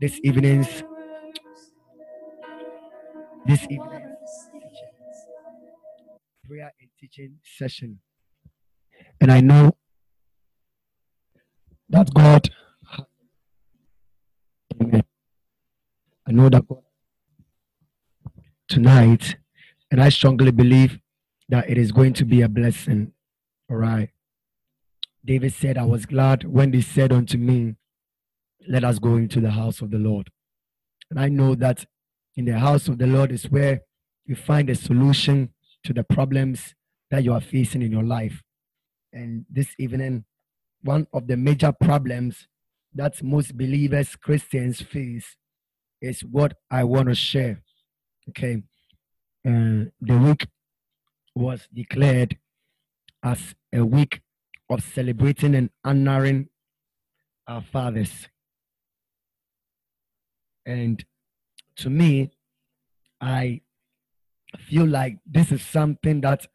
this evening's this evening's prayer and teaching session. And I know that God Amen. I know that God tonight, and I strongly believe that it is going to be a blessing. All right. David said, I was glad when they said unto me, Let us go into the house of the Lord. And I know that in the house of the Lord is where you find a solution to the problems that you are facing in your life. And this evening, one of the major problems that most believers, Christians face is what I want to share. Okay. Uh, the week was declared as a week of celebrating and honoring our fathers. And to me, I feel like this is something that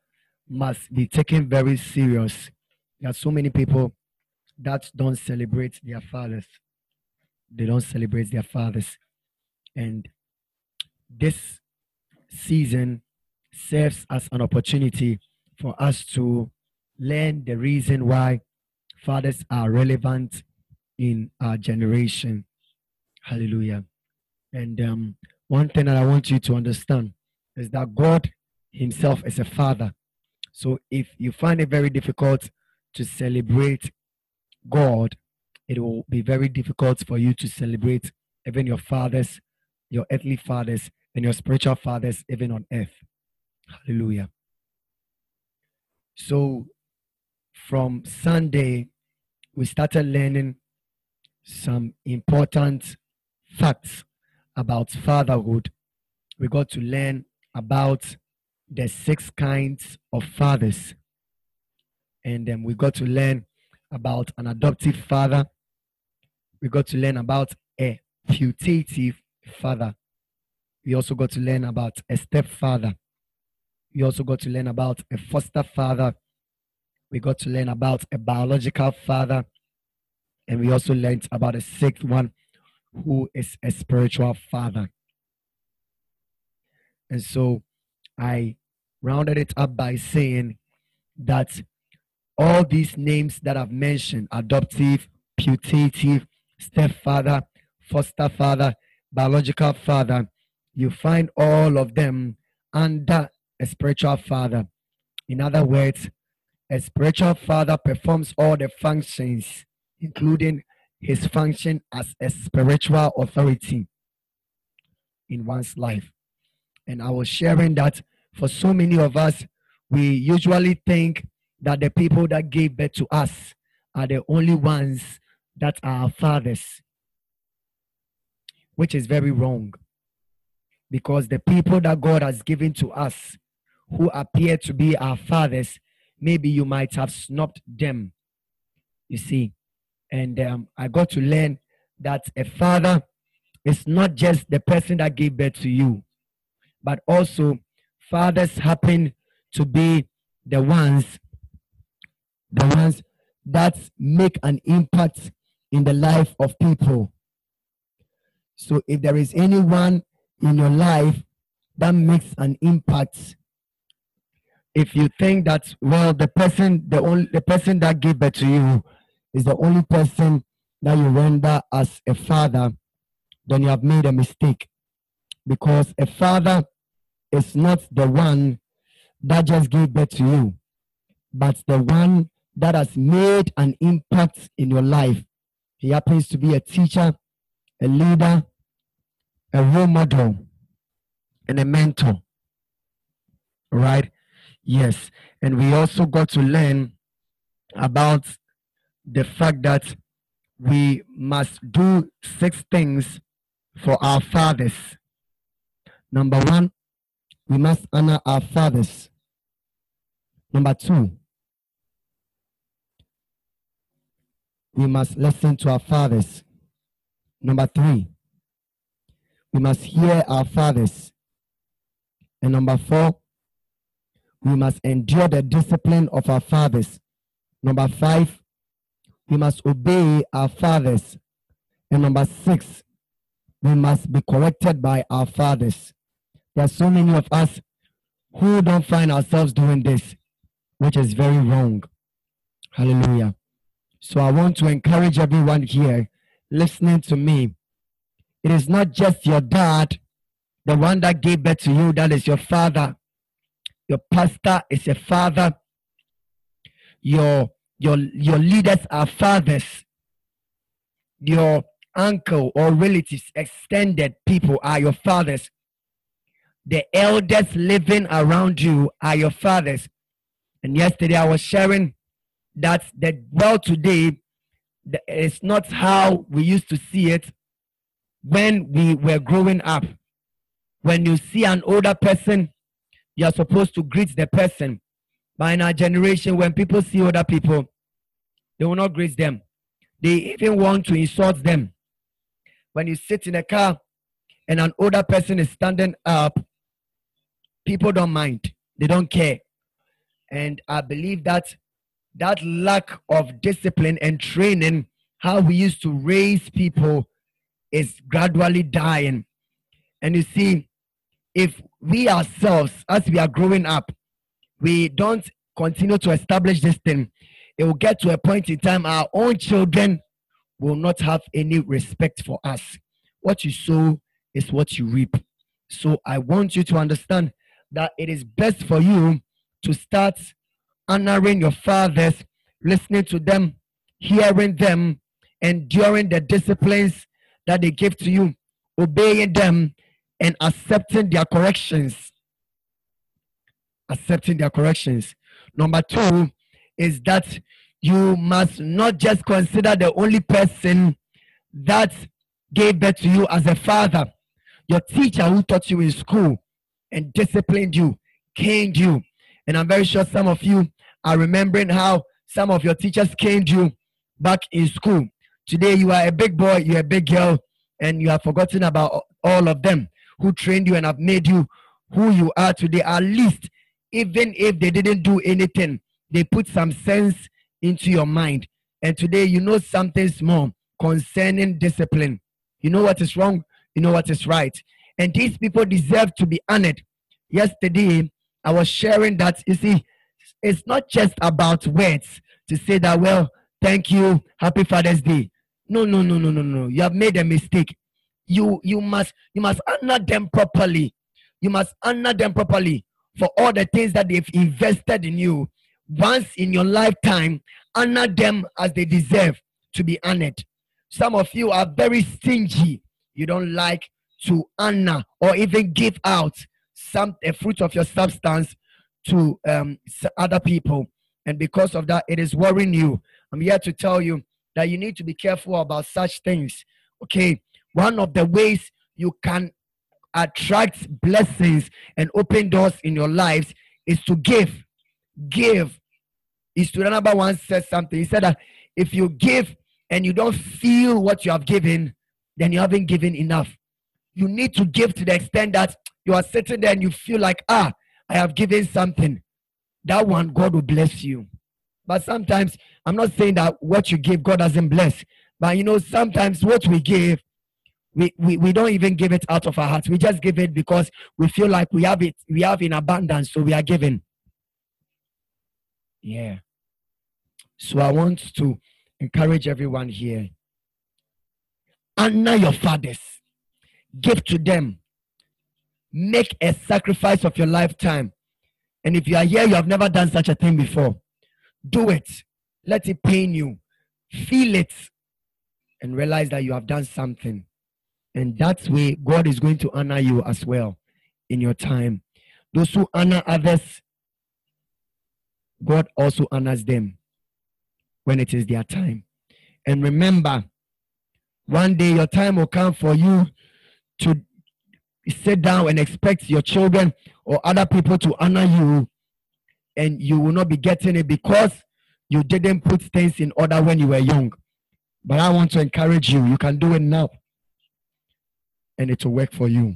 must be taken very serious. There are so many people that don't celebrate their fathers. They don't celebrate their fathers. And this season serves as an opportunity for us to learn the reason why fathers are relevant in our generation. Hallelujah. And um, one thing that I want you to understand is that God Himself is a father. So if you find it very difficult to celebrate God, it will be very difficult for you to celebrate even your fathers, your earthly fathers, and your spiritual fathers, even on earth. Hallelujah. So from Sunday, we started learning some important facts about fatherhood. We got to learn about the six kinds of fathers. And then we got to learn about an adoptive father. We got to learn about a putative father. We also got to learn about a stepfather. We also got to learn about a foster father. We got to learn about a biological father. And we also learned about a sixth one who is a spiritual father. And so I rounded it up by saying that all these names that I've mentioned adoptive, putative, stepfather, foster father, biological father you find all of them under a spiritual father. In other words, a spiritual father performs all the functions, including his function as a spiritual authority in one's life. And I was sharing that for so many of us, we usually think that the people that gave birth to us are the only ones that are our fathers, which is very wrong. Because the people that God has given to us who appear to be our fathers, maybe you might have snubbed them. You see, and um, I got to learn that a father is not just the person that gave birth to you, but also fathers happen to be the ones the ones that make an impact in the life of people. So if there is anyone in your life that makes an impact, if you think that well the person the only the person that gave birth to you is the only person that you render as a father, then you have made a mistake. Because a father is not the one that just gave birth to you, but the one that has made an impact in your life. He happens to be a teacher, a leader, a role model, and a mentor. Right? Yes. And we also got to learn about the fact that we must do six things for our fathers. Number one, we must honor our fathers. Number two, we must listen to our fathers. Number three, we must hear our fathers. And number four, we must endure the discipline of our fathers. Number five, we must obey our fathers. And number six, we must be corrected by our fathers. There are so many of us who don't find ourselves doing this, which is very wrong. Hallelujah. So I want to encourage everyone here listening to me. It is not just your dad, the one that gave birth to you, that is your father. Your pastor is a father. Your your your leaders are fathers. Your uncle or relatives, extended people are your fathers. The elders living around you are your fathers. And yesterday I was sharing that the world today is not how we used to see it when we were growing up. When you see an older person, you are supposed to greet the person. But in our generation, when people see older people, they will not grace them. They even want to insult them. When you sit in a car and an older person is standing up, people don't mind. They don't care. And I believe that that lack of discipline and training, how we used to raise people, is gradually dying. And you see, if we ourselves, as we are growing up, we don't continue to establish this thing, it will get to a point in time our own children will not have any respect for us. What you sow is what you reap. So I want you to understand that it is best for you to start honoring your fathers, listening to them, hearing them, enduring the disciplines that they give to you, obeying them, and accepting their corrections. Accepting their corrections. Number two is that you must not just consider the only person that gave birth to you as a father, your teacher who taught you in school and disciplined you, caned you. And I'm very sure some of you are remembering how some of your teachers caned you back in school. Today you are a big boy, you're a big girl, and you have forgotten about all of them who trained you and have made you who you are today. At least, even if they didn't do anything, they put some sense into your mind. And today you know something small concerning discipline. You know what is wrong, you know what is right. And these people deserve to be honored. Yesterday, I was sharing that, you see, it's not just about words to say that, well, thank you, happy Father's Day. No, no, no, no, no, no. You have made a mistake. You you must you must honor them properly. You must honor them properly for all the things that they've invested in you once in your lifetime, honor them as they deserve to be honored. Some of you are very stingy. You don't like to honor or even give out some a fruit of your substance to um, other people. And because of that, it is worrying you. I'm here to tell you that you need to be careful about such things. Okay. One of the ways you can attract blessings and open doors in your lives is to give. Give number one said something. He said that if you give and you don't feel what you have given, then you haven't given enough. You need to give to the extent that you are sitting there and you feel like, ah, I have given something. That one, God will bless you. But sometimes, I'm not saying that what you give, God doesn't bless. But you know, sometimes what we give, we, we, we don't even give it out of our hearts. We just give it because we feel like we have it, we have in abundance, so we are giving. Yeah. So I want to encourage everyone here. Honor your fathers. Give to them. Make a sacrifice of your lifetime. And if you are here, you have never done such a thing before. Do it. Let it pain you. Feel it. And realize that you have done something. And that way, God is going to honor you as well in your time. Those who honor others God also honors them when it is their time. And remember, one day your time will come for you to sit down and expect your children or other people to honor you, and you will not be getting it because you didn't put things in order when you were young. But I want to encourage you, you can do it now, and it will work for you.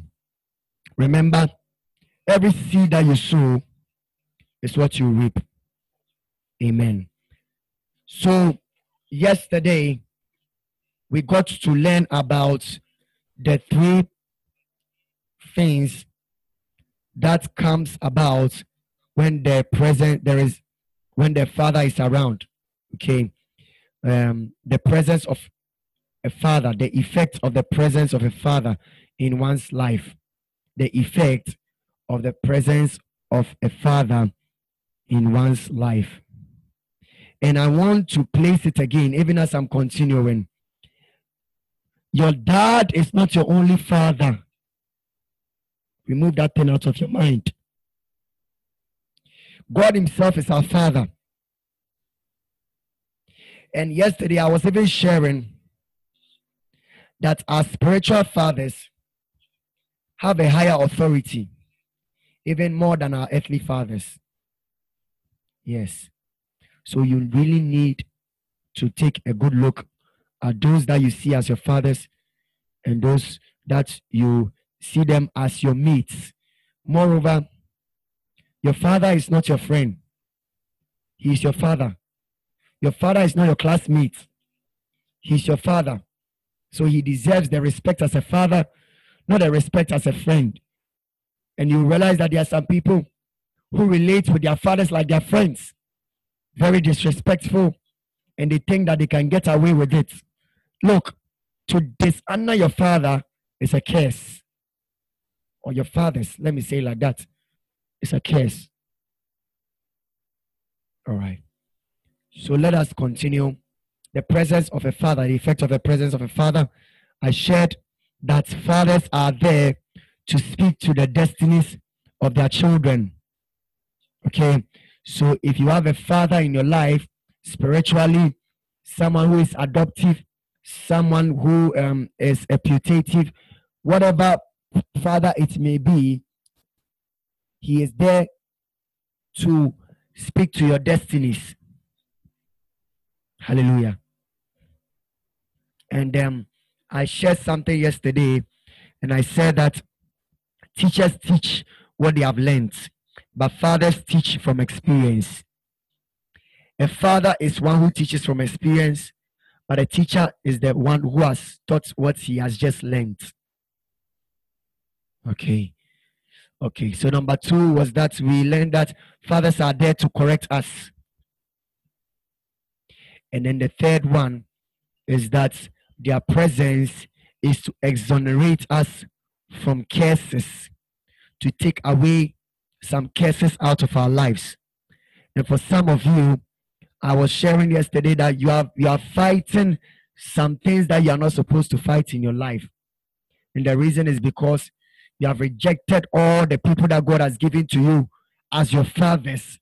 Remember, every seed that you sow is what you reap. Amen. So, yesterday, we got to learn about the three things that comes about when the present there is when the father is around okay um the presence of a father the effect of the presence of a father in one's life the effect of the presence of a father in one's life and i want to place it again even as i'm continuing your dad is not your only father Remove that thing out of your mind. God Himself is our Father. And yesterday I was even sharing that our spiritual fathers have a higher authority, even more than our earthly fathers. Yes. So you really need to take a good look at those that you see as your fathers and those that you see them as your mates. Moreover, your father is not your friend, he is your father. Your father is not your classmate, he's your father. So he deserves the respect as a father, not the respect as a friend. And you realize that there are some people who relate with their fathers like their friends, very disrespectful, and they think that they can get away with it. Look, to dishonor your father is a curse or your fathers, let me say like that, it's a curse. All right. So let us continue. The presence of a father, the effect of the presence of a father. I shared that fathers are there to speak to the destinies of their children. Okay. So if you have a father in your life, spiritually, someone who is adoptive, someone who um, is a putative, whatever father it may be, he is there to speak to your destinies. Hallelujah. And um, I shared something yesterday, and I said that teachers teach what they have learned, but fathers teach from experience. A father is one who teaches from experience, but a teacher is the one who has taught what he has just learned. Okay. Okay. So number two was that we learned that fathers are there to correct us. And then the third one is that their presence is to exonerate us from curses, to take away some curses out of our lives. And for some of you, I was sharing yesterday that you are you are fighting some things that you are not supposed to fight in your life. And the reason is because you have rejected all the people that God has given to you as your fathers.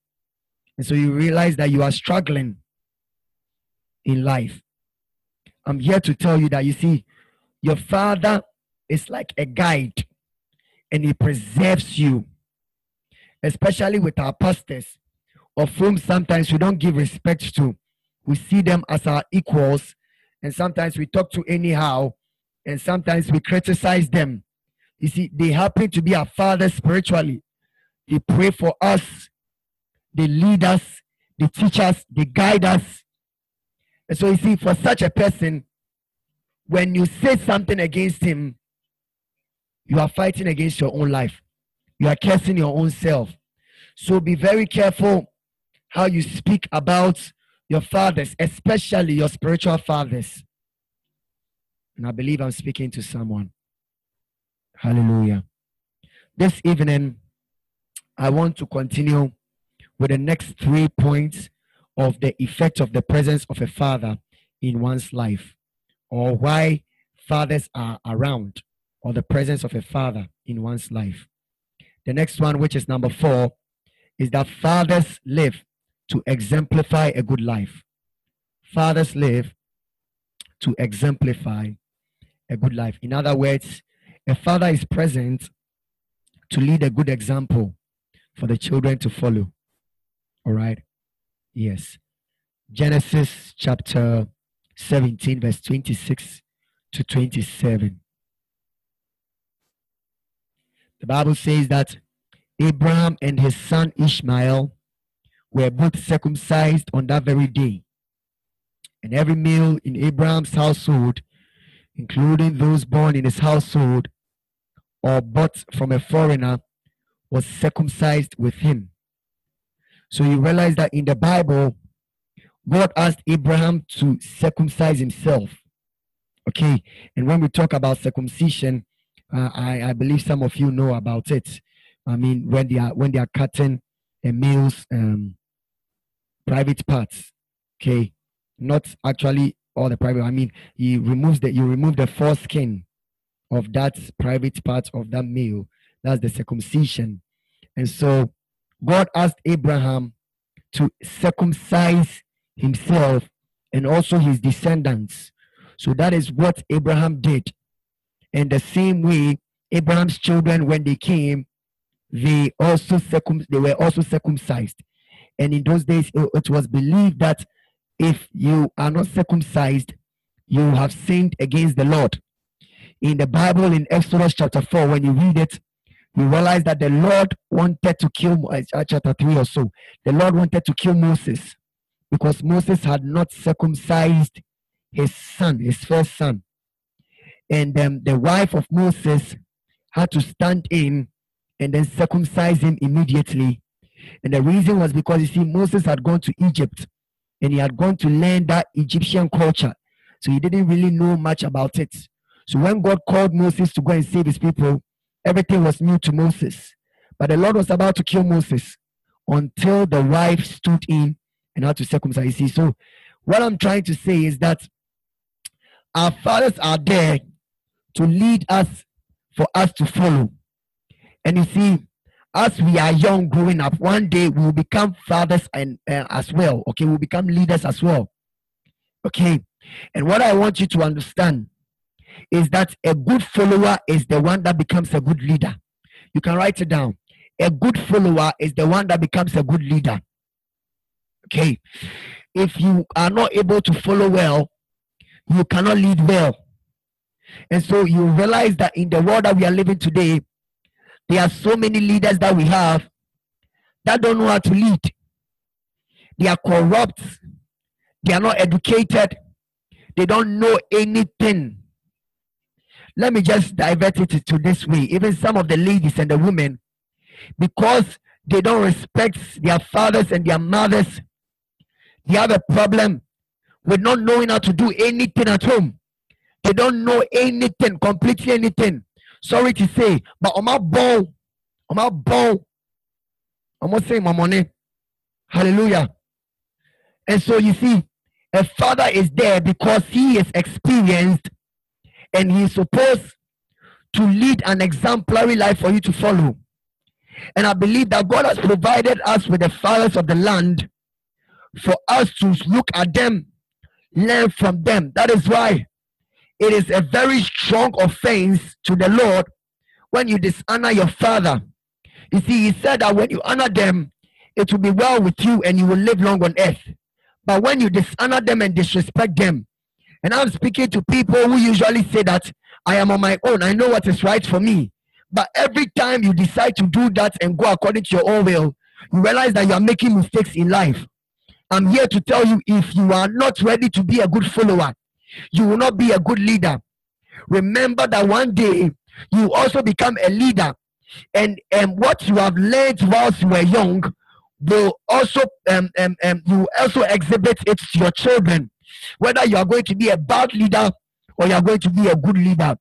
And so you realize that you are struggling in life. I'm here to tell you that you see, your father is like a guide and he preserves you, especially with our pastors, of whom sometimes we don't give respect to. We see them as our equals, and sometimes we talk to anyhow, and sometimes we criticize them. You see, they happen to be our fathers spiritually. They pray for us, they lead us, they teach us, they guide us. And so you see, for such a person, when you say something against him, you are fighting against your own life. You are cursing your own self. So be very careful how you speak about your fathers, especially your spiritual fathers. And I believe I'm speaking to someone. Hallelujah. This evening, I want to continue with the next three points of the effect of the presence of a father in one's life, or why fathers are around, or the presence of a father in one's life. The next one, which is number four, is that fathers live to exemplify a good life. Fathers live to exemplify a good life. In other words, a father is present to lead a good example for the children to follow. All right? Yes. Genesis chapter 17, verse 26 to 27. The Bible says that Abraham and his son Ishmael were both circumcised on that very day. And every male in Abraham's household including those born in his household or bought from a foreigner, was circumcised with him. So you realize that in the Bible, God asked Abraham to circumcise himself. Okay, and when we talk about circumcision, uh, I, I believe some of you know about it. I mean, when they are when they are cutting a male's um, private parts, okay, not actually all the private. I mean, he removes the you remove the foreskin of that private part of that male. That's the circumcision. And so God asked Abraham to circumcise himself and also his descendants. So that is what Abraham did. And the same way, Abraham's children, when they came, they also circum they were also circumcised. And in those days, it was believed that if you are not circumcised, you have sinned against the Lord. In the Bible, in Exodus chapter 4, when you read it, you realize that the Lord wanted to kill, uh, chapter 3 or so, the Lord wanted to kill Moses because Moses had not circumcised his son, his first son. And um, the wife of Moses had to stand in and then circumcise him immediately. And the reason was because you see, Moses had gone to Egypt and he had gone to learn that Egyptian culture. So he didn't really know much about it. So when God called Moses to go and save his people, everything was new to Moses. But the Lord was about to kill Moses until the wife stood in and had to circumcise. You see, so what I'm trying to say is that our fathers are there to lead us for us to follow. And you see, as we are young growing up, one day we will become fathers and uh, as well. Okay, we'll become leaders as well. Okay, and what I want you to understand is that a good follower is the one that becomes a good leader. You can write it down. A good follower is the one that becomes a good leader. Okay. If you are not able to follow well, you cannot lead well. And so you realize that in the world that we are living today, there are so many leaders that we have that don't know how to lead. They are corrupt. They are not educated. They don't know anything let me just divert it to this way. Even some of the ladies and the women, because they don't respect their fathers and their mothers, they have a problem with not knowing how to do anything at home. They don't know anything, completely anything. Sorry to say, but on my ball, on my ball, I'm not saying my money. Hallelujah. And so you see, a father is there because he is experienced and he is supposed to lead an exemplary life for you to follow. And I believe that God has provided us with the fathers of the land for us to look at them, learn from them. That is why it is a very strong offense to the Lord when you dishonor your father. You see, he said that when you honor them, it will be well with you and you will live long on earth. But when you dishonor them and disrespect them, and I'm speaking to people who usually say that I am on my own. I know what is right for me. But every time you decide to do that and go according to your own will, you realize that you are making mistakes in life. I'm here to tell you if you are not ready to be a good follower, you will not be a good leader. Remember that one day you also become a leader. And, and what you have learned whilst you were young will also um, um, um, you also exhibit it to your children whether you are going to be a bad leader or you are going to be a good leader.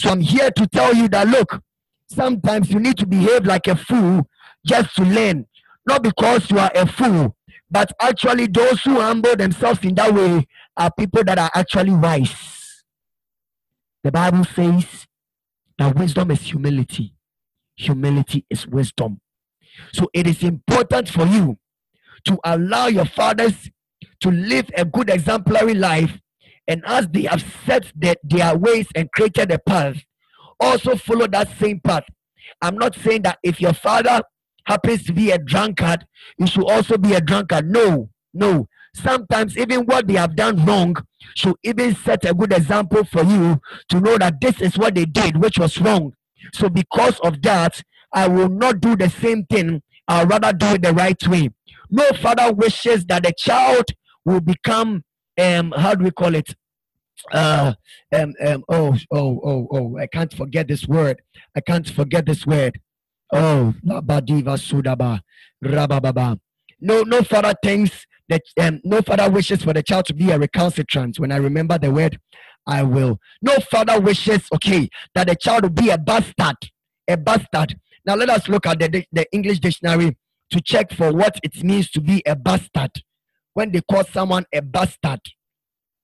So I'm here to tell you that look, sometimes you need to behave like a fool just to learn, not because you are a fool, but actually those who humble themselves in that way are people that are actually wise. The Bible says that wisdom is humility, humility is wisdom. So it is important for you to allow your fathers to live a good exemplary life and as they have set the, their ways and created a path also follow that same path i'm not saying that if your father happens to be a drunkard you should also be a drunkard no no sometimes even what they have done wrong should even set a good example for you to know that this is what they did which was wrong. So because of that i will not do the same thing. I'll rather do it the right way. No father wishes that the child will become um how do we call it? Uh um, um oh oh oh oh i can't forget this word. I can't forget this word. Oh sudaba. Rabababa. No no father thinks that um, no father wishes for the child to be a recalcitrant. When i remember the word i will. No father wishes okay that the child will be a bastard a bastard. Now let us look at the, the english dictionary to check for what it means to be a bastard. When they call someone a bastard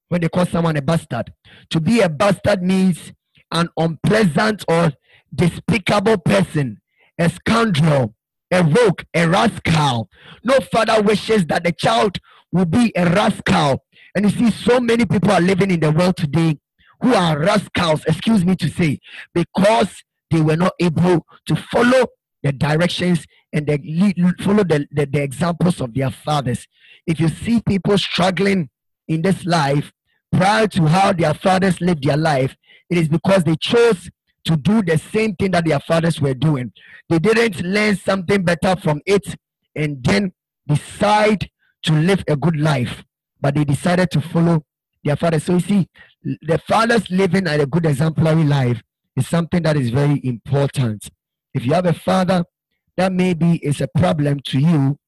when they call someone a bastard. To be a bastard means an unpleasant or despicable person, a scoundrel, a rogue, a rascal. No father wishes that the child will be a rascal. And you see, so many people are living in the world today who are rascals, excuse me to say, because they were not able to follow the directions and they follow the, the, the examples of their fathers. If you see people struggling in this life prior to how their fathers lived their life, it is because they chose to do the same thing that their fathers were doing. They didn't learn something better from it and then decide to live a good life, but they decided to follow their fathers. So you see, the fathers living a good exemplary life is something that is very important. If you have a father that maybe is a problem to you,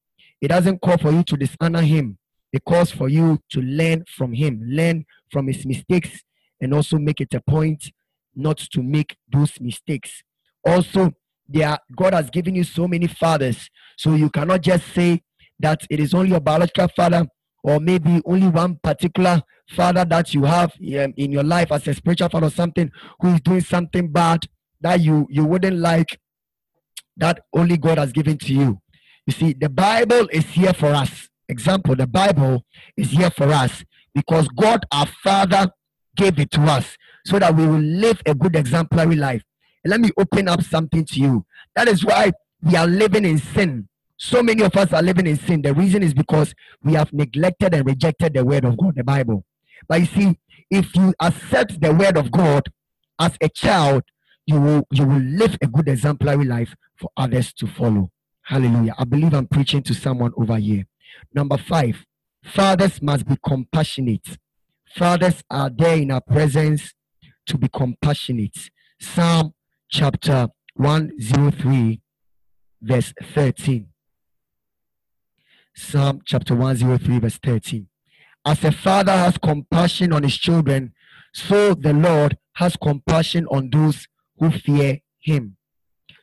it doesn't call for you to dishonor him it calls for you to learn from him, learn from his mistakes, and also make it a point not to make those mistakes. Also, there God has given you so many fathers, so you cannot just say that it is only your biological father or maybe only one particular father that you have um, in your life as a spiritual father or something who is doing something bad that you you wouldn't like that only God has given to you. You see, the Bible is here for us example, the Bible is here for us because God our Father gave it to us so that we will live a good exemplary life. And let me open up something to you. That is why we are living in sin. So many of us are living in sin. The reason is because we have neglected and rejected the word of God, the Bible. But you see, if you accept the word of God as a child, you will you will live a good exemplary life for others to follow. Hallelujah. I believe I'm preaching to someone over here. Number five, fathers must be compassionate. Fathers are there in our presence to be compassionate. Psalm chapter 103, verse 13. Psalm chapter 103, verse 13. As a father has compassion on his children, so the Lord has compassion on those who fear him.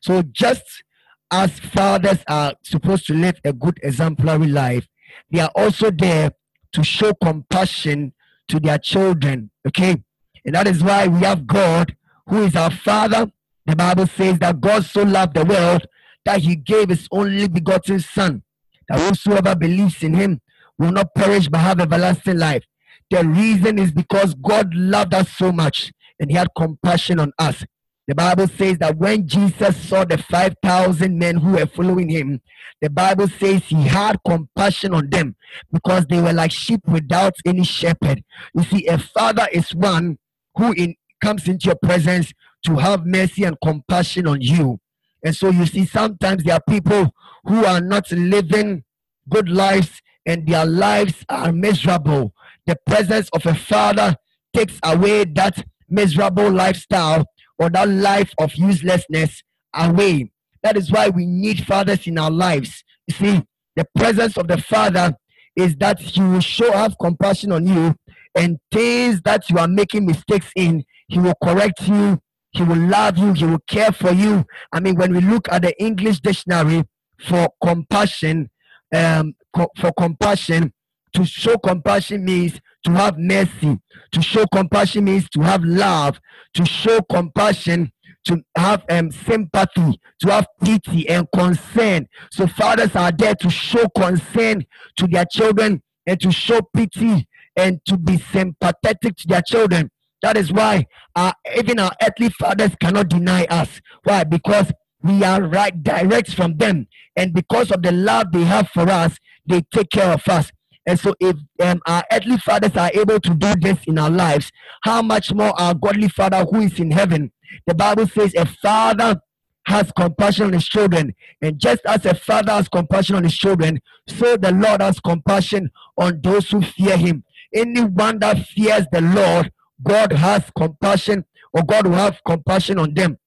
So just as fathers are supposed to live a good exemplary life, they are also there to show compassion to their children. Okay? And that is why we have God, who is our Father. The Bible says that God so loved the world that he gave his only begotten Son, that whosoever believes in him will not perish but have everlasting life. The reason is because God loved us so much and he had compassion on us. The Bible says that when Jesus saw the 5,000 men who were following him, the Bible says he had compassion on them because they were like sheep without any shepherd. You see, a father is one who in, comes into your presence to have mercy and compassion on you. And so you see, sometimes there are people who are not living good lives and their lives are miserable. The presence of a father takes away that miserable lifestyle or that life of uselessness away. That is why we need fathers in our lives. You see, the presence of the father is that he will show have compassion on you and things that you are making mistakes in, he will correct you, he will love you, he will care for you. I mean, when we look at the English dictionary for compassion, um, co- for compassion, to show compassion means to have mercy. To show compassion means to have love. To show compassion, to have um, sympathy, to have pity and concern. So fathers are there to show concern to their children and to show pity and to be sympathetic to their children. That is why uh, even our earthly fathers cannot deny us. Why? Because we are right direct from them. And because of the love they have for us, they take care of us. And so, if um, our earthly fathers are able to do this in our lives, how much more our godly Father who is in heaven? The Bible says, a father has compassion on his children. And just as a father has compassion on his children, so the Lord has compassion on those who fear him. Anyone that fears the Lord God has compassion or God will have compassion on them.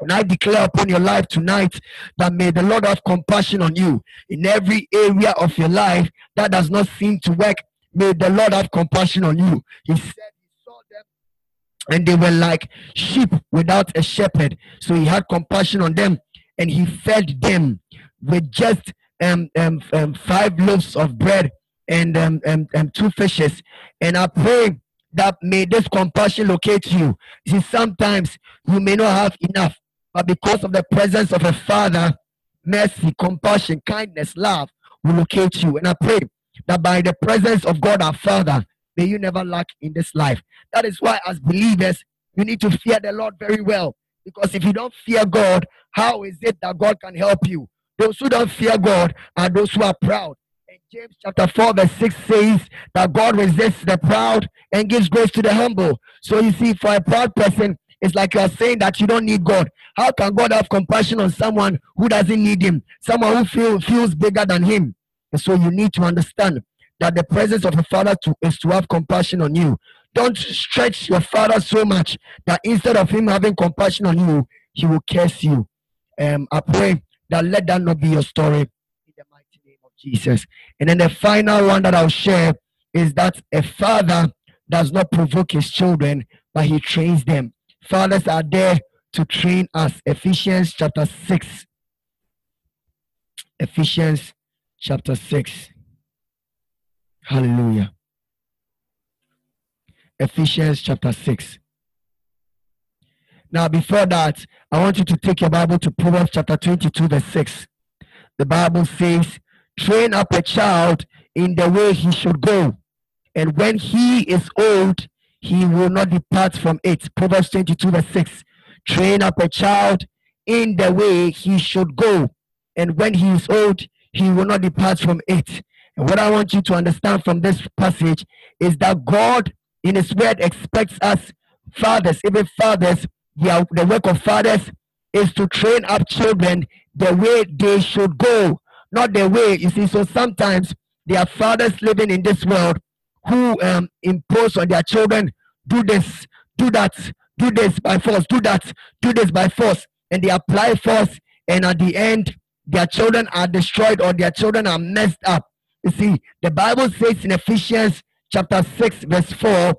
And I declare upon your life tonight that may the Lord have compassion on you in every area of your life that does not seem to work. May the Lord have compassion on you. He said he saw them and they were like sheep without a shepherd. So he had compassion on them and he fed them with just um, um, um five loaves of bread and um, um, um, two fishes. And I pray that may this compassion locate you. See, sometimes you may not have enough, but because of the presence of a father, mercy, compassion, kindness, love will locate you. And I pray that by the presence of God our Father, may you never lack in this life. That is why, as believers, you need to fear the Lord very well. Because if you don't fear God, how is it that God can help you? Those who don't fear God are those who are proud. James chapter 4, verse 6 says that God resists the proud and gives grace to the humble. So you see, for a proud person, it's like you are saying that you don't need God. How can God have compassion on someone who doesn't need Him? Someone who feel, feels bigger than Him. And so you need to understand that the presence of a father to, is to have compassion on you. Don't stretch your father so much that instead of him having compassion on you, he will curse you. Um, I pray that let that not be your story in the mighty name of Jesus. And then the final one that I'll share is that a father does not provoke his children, but he trains them. Fathers are there to train us. Ephesians chapter 6. Ephesians chapter 6. Hallelujah. Ephesians chapter 6. Now, before that, I want you to take your Bible to Proverbs chapter 22, verse 6. The Bible says, Train up a child in the way he should go, and when he is old, he will not depart from it. Proverbs 22, verse 6. Train up a child in the way he should go, and when he is old, he will not depart from it. And what I want you to understand from this passage is that God, in His Word, expects us, fathers, even fathers, the, the work of fathers is to train up children the way they should go, not the way, you see. So sometimes there are fathers living in this world who um, impose on their children, do this, do that, do this by force, do that, do this by force, and they apply force, and at the end, their children are destroyed or their children are messed up. You see, the Bible says in Ephesians chapter 6, verse 4,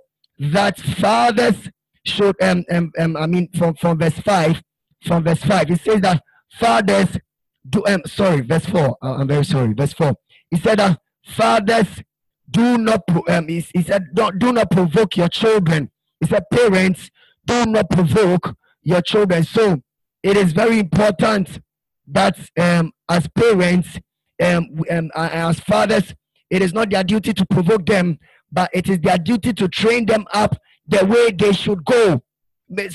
that fathers should, um, um, um, I mean, from, from verse 5, from verse 5, it says that fathers do, um, sorry, verse 4, uh, I'm very sorry, verse 4. He said that fathers do not, um, he, he said, don't, do not provoke your children. He said, parents, do not provoke your children. So it is very important that um, as parents, um, um, as fathers, it is not their duty to provoke them, but it is their duty to train them up the way they should go.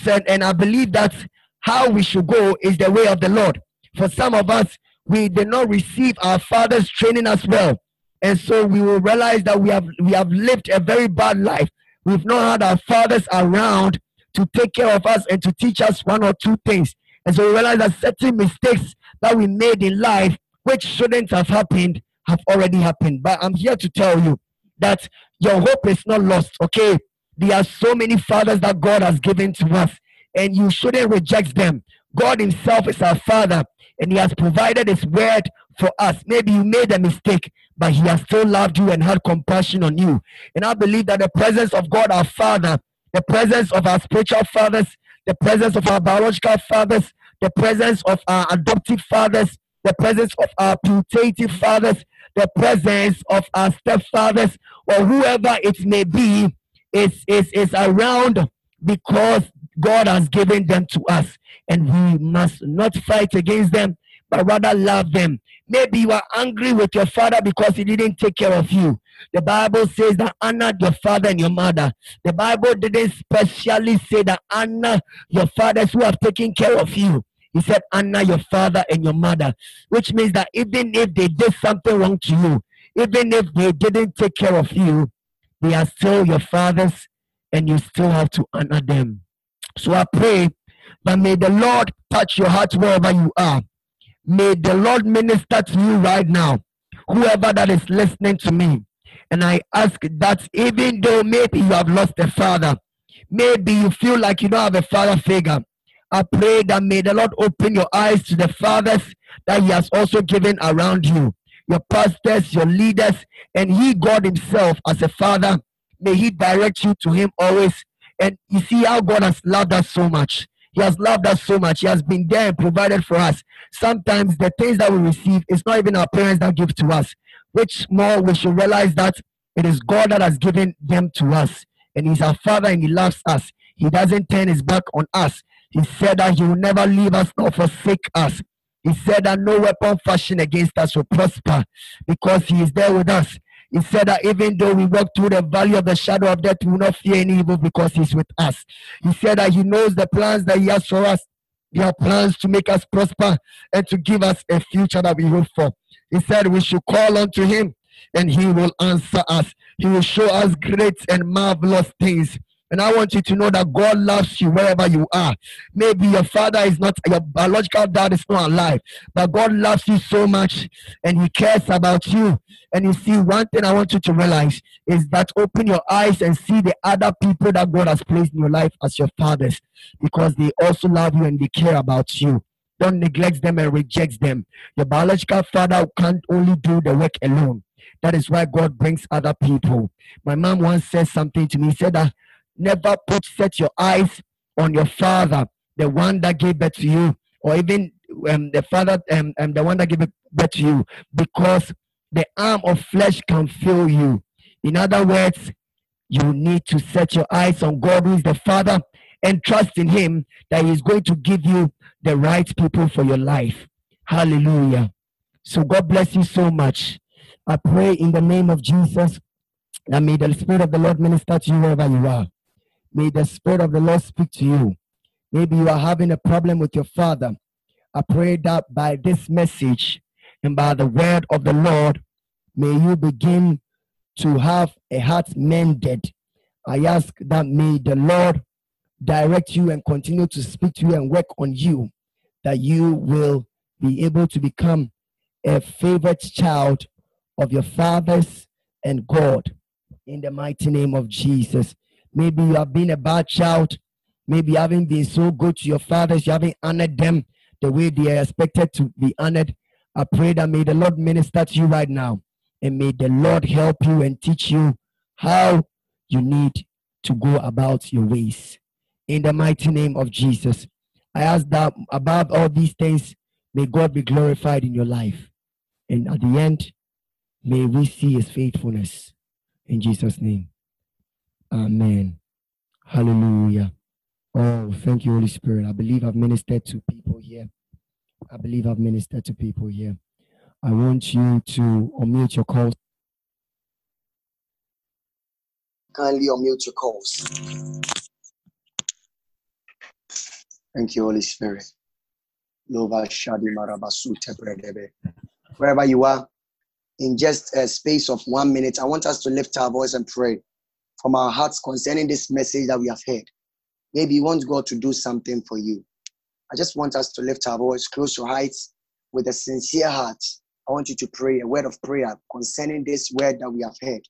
And I believe that how we should go is the way of the Lord. For some of us, we did not receive our fathers training as well. And so we will realize that we have we have lived a very bad life. We've not had our fathers around to take care of us and to teach us one or two things. And so we realize that certain mistakes that we made in life which shouldn't have happened have already happened. But I'm here to tell you that your hope is not lost, okay? There are so many fathers that God has given to us, and you shouldn't reject them. God Himself is our Father, and He has provided His word for us. Maybe you made a mistake, but He has still loved you and had compassion on you. And I believe that the presence of God, our Father, the presence of our spiritual fathers, the presence of our biological fathers, the presence of our adoptive fathers, the presence of our putative fathers, the presence of our stepfathers, or whoever it may be, is, is, is around because God has given them to us. And we must not fight against them, but rather love them. Maybe you are angry with your father because he didn't take care of you. The Bible says that honor your father and your mother. The Bible didn't specially say that honor your fathers who have taken care of you. He said, honor your father and your mother, which means that even if they did something wrong to you, even if they didn't take care of you, they are still your fathers and you still have to honor them. So I pray that may the Lord touch your heart wherever you are. May the Lord minister to you right now, whoever that is listening to me. And I ask that even though maybe you have lost a father, Maybe you feel like you don't have a father figure. I pray that may the Lord open your eyes to the fathers that He has also given around you, your pastors, your leaders, and He, God Himself, as a father, may He direct you to Him always. And you see how God has loved us so much. He has loved us so much. He has been there and provided for us. Sometimes the things that we receive, it's not even our parents that give to us. Which more we should realize that it is God that has given them to us. And He's our Father and He loves us. He doesn't turn His back on us. He said that He will never leave us nor forsake us. He said that no weapon fashioned against us will prosper because He is there with us. He said that even though we walk through the valley of the shadow of death, we will not fear any evil because He's with us. He said that He knows the plans that He has for us. They are plans to make us prosper and to give us a future that we hope for. He said we should call unto Him and He will answer us. He will show us great and marvelous things. And I want you to know that God loves you wherever you are. Maybe your father is not, your biological dad is not alive, but God loves you so much and He cares about you. And you see, one thing I want you to realize is that open your eyes and see the other people that God has placed in your life as your fathers because they also love you and they care about you. Don't neglect them and reject them. Your biological father can't only do the work alone. That is why God brings other people. My mom once said something to me. He said that never put set your eyes on your father, the one that gave birth to you, or even um, the father um, um, the one that gave birth to you, because the arm of flesh can fail you. In other words, you need to set your eyes on God, who is the Father, and trust in Him that He is going to give you the right people for your life. Hallelujah. So, God bless you so much. I pray in the name of Jesus that may the Spirit of the Lord minister to you wherever you are. May the Spirit of the Lord speak to you. Maybe you are having a problem with your father. I pray that by this message and by the word of the Lord, may you begin to have a heart mended. I ask that may the Lord direct you and continue to speak to you and work on you, that you will be able to become a favorite child of your fathers and God in the mighty name of Jesus. Maybe you have been a bad child. Maybe you haven't been so good to your fathers. You haven't honored them the way they are expected to be honored. I pray that may the Lord minister to you right now. And may the Lord help you and teach you how you need to go about your ways. In the mighty name of Jesus. I ask that above all these things, may God be glorified in your life. And at the end, may we see his faithfulness. In Jesus' name. Amen. Hallelujah. Oh, thank you, Holy Spirit. I believe I've ministered to people here. I believe I've ministered to people here. I want you to unmute your calls. Kindly unmute your calls. Thank you, Holy Spirit. Wherever you are, in just a space of one minute, I want us to lift our voice and pray from our hearts concerning this message that we have heard. Maybe you want God to do something for you. I just want us to lift our voice, close your eyes with a sincere heart. I want you to pray a word of prayer concerning this word that we have heard.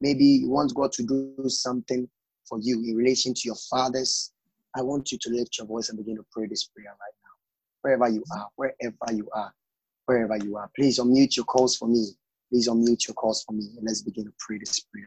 Maybe you want God to do something for you in relation to your fathers. I want you to lift your voice and begin to pray this prayer right now. Wherever you are, wherever you are, wherever you are. Please unmute your calls for me. Please unmute your calls for me and let's begin to pray this prayer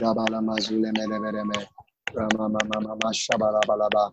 Rabala mazule mele mele me. Rama mama mama shabala balaba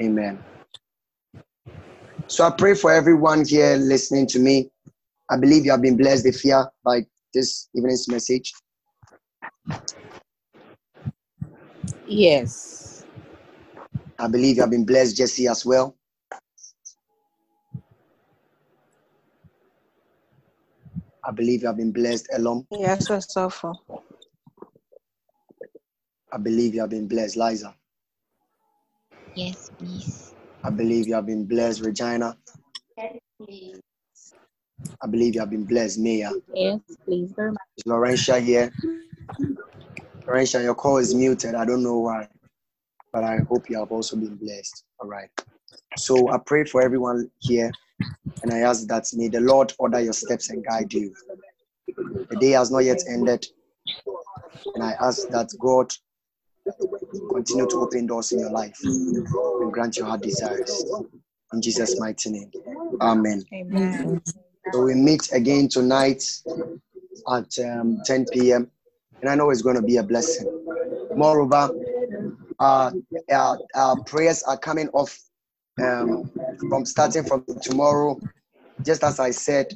Amen. So I pray for everyone here listening to me. I believe you have been blessed, if you by this evening's message. Yes. I believe you have been blessed, Jesse, as well. I believe you have been blessed, Elom. Yes, Asafo. I believe you have been blessed, Liza. Yes, please. I believe you have been blessed, Regina. Yes, please. I believe you have been blessed, Mia. Yes, please. Very much. Is Laurentia here? Laurentia, your call is muted. I don't know why, but I hope you have also been blessed. All right. So I pray for everyone here, and I ask that may the Lord order your steps and guide you. The day has not yet ended, and I ask that God continue to open doors in your life and grant your heart desires. In Jesus' mighty name. Amen. Amen. So we meet again tonight at um, 10 p.m. And I know it's going to be a blessing. Moreover, uh, our, our prayers are coming off um, from starting from tomorrow. Just as I said,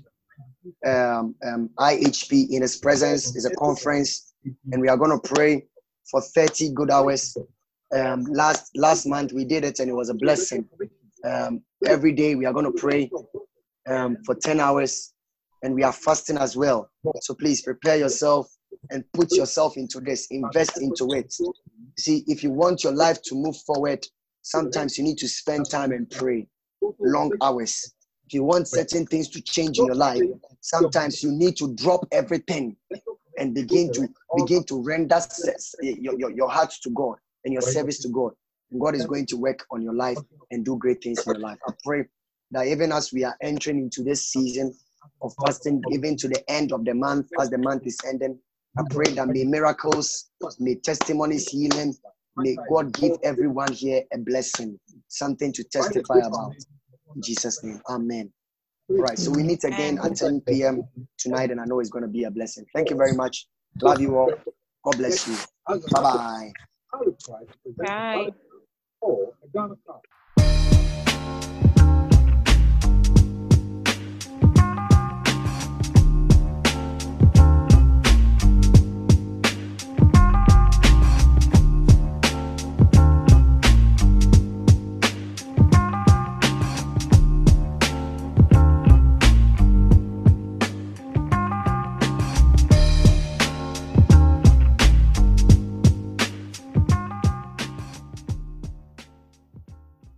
um, um, IHP in His presence is a conference, and we are going to pray for 30 good hours. Um, last last month we did it, and it was a blessing. Um, every day we are going to pray um, for 10 hours and we are fasting as well. So please prepare yourself and put yourself into this, invest into it. See, if you want your life to move forward, sometimes you need to spend time and pray long hours. If you want certain things to change in your life, sometimes you need to drop everything and begin to begin to render your, your, your heart to God and your service to God. And God is going to work on your life and do great things in your life. I pray that even as we are entering into this season of fasting, even to the end of the month, as the month is ending, I pray that may miracles, may testimonies, healing, may God give everyone here a blessing, something to testify about. In Jesus' name, Amen. All right, so we meet again at 10 p.m. tonight, and I know it's going to be a blessing. Thank you very much. Love you all. God bless you. Bye bye. Bye.